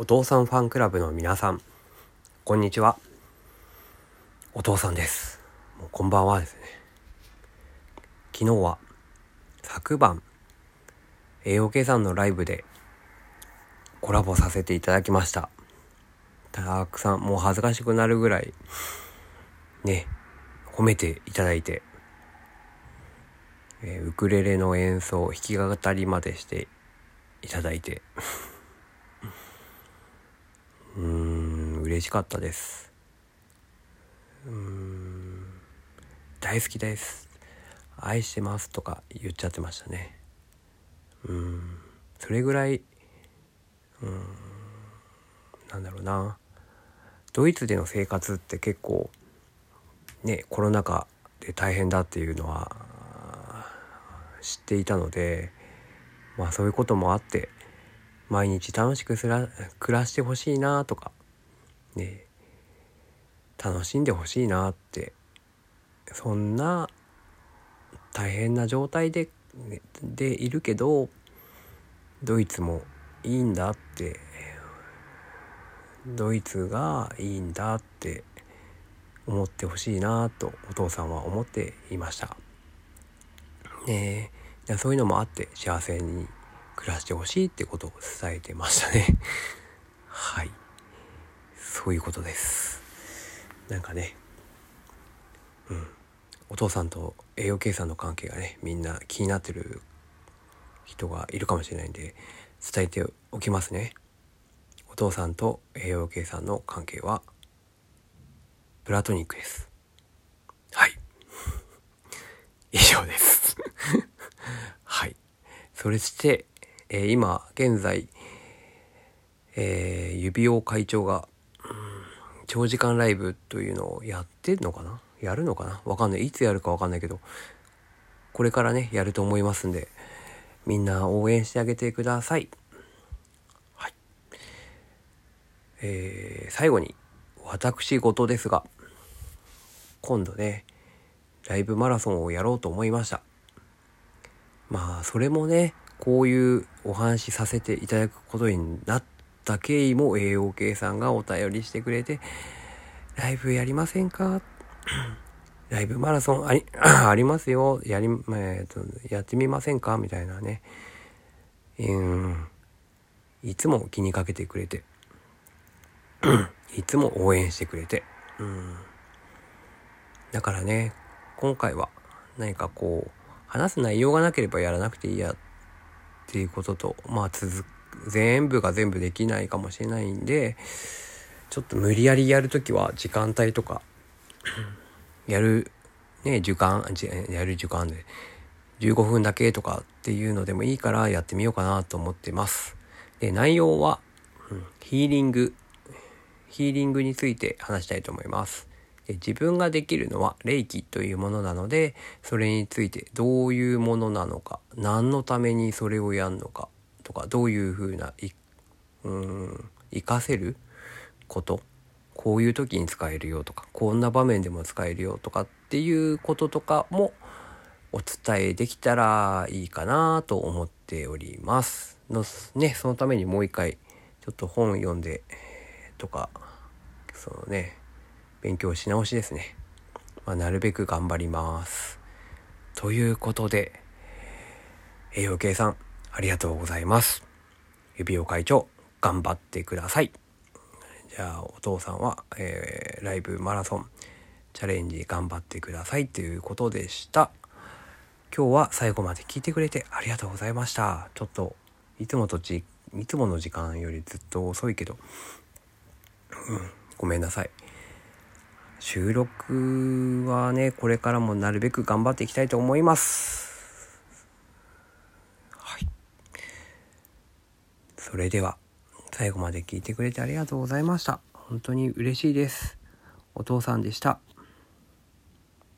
お父さんファンクラブの皆さんこんにちは。お父さんです。もうこんばんはですね。昨日は昨晩栄養計算のライブでコラボさせていただきました。たくさんもう恥ずかしくなるぐらいね褒めていただいて、えー、ウクレレの演奏弾き語りまでしていただいてうーん嬉しかったです。うーん大好きです。愛してますとか言っちゃってましたね。うんそれぐらいうんなんだろうな。ドイツでの生活って結構ねコロナ禍で大変だっていうのは知っていたのでまあそういうこともあって毎日楽しくすら暮らしてほしいなとかね楽しんでほしいなってそんな大変な状態ででいるけどドイツもいいんだってドイツがいいんだって思ってほしいなとお父さんは思っていました。ねそういうのもあって幸せに暮らしてほしいってことを伝えてましたね。はい。そういうことです。なんかね。うん。お父さんと栄養計算の関係がねみんな気になってる人がいるかもしれないんで伝えておきますね。お父さんと栄養計算の関係はプラトニックです。はい。以上です。はい。それしてえー、今現在、えー、指輪会長が、うん、長時間ライブというのをやってんのかな？やるのかな？わかんない。いつやるかわかんないけどこれからねやると思いますんでみんな応援してあげてください。はい。えー、最後に私事ですが今度ねライブマラソンをやろうと思いました。まあそれもねこういうお話しさせていただくことになった経緯も栄養系さんがお便りしてくれて、ライブやりませんか？ライブマラソンあり、ありますよ。やり、えーと、やってみませんか？みたいなね。うん。いつも気にかけてくれて。いつも応援してくれて。うん。だからね、今回は何かこう、話す内容がなければやらなくていいやっていうことと、まあ続く全部が全部できないかもしれないんで、ちょっと無理やりやるときは時間帯とか、やる、ね、時間、やる時間で、15分だけとかっていうのでもいいからやってみようかなと思ってます。で、内容は、ヒーリング、ヒーリングについて話したいと思います。自分ができるのは霊気というものなのでそれについてどういうものなのか何のためにそれをやるのかとかどういうふうなうん活かせることこういう時に使えるよとかこんな場面でも使えるよとかっていうこととかもお伝えできたらいいかなと思っております。のね、そのためにもう一回ちょっと本読んでとかそのね勉強し直しですね。まあ、なるべく頑張ります。ということで、栄養計算ありがとうございます。指輪会長、頑張ってください。じゃあ、お父さんは、えー、ライブマラソンチャレンジ頑張ってくださいということでした。今日は最後まで聞いてくれてありがとうございました。ちょっと、いつもとじ、いつもの時間よりずっと遅いけど、うん、ごめんなさい。収録はね、これからもなるべく頑張っていきたいと思います。はい。それでは、最後まで聞いてくれてありがとうございました。本当に嬉しいです。お父さんでした。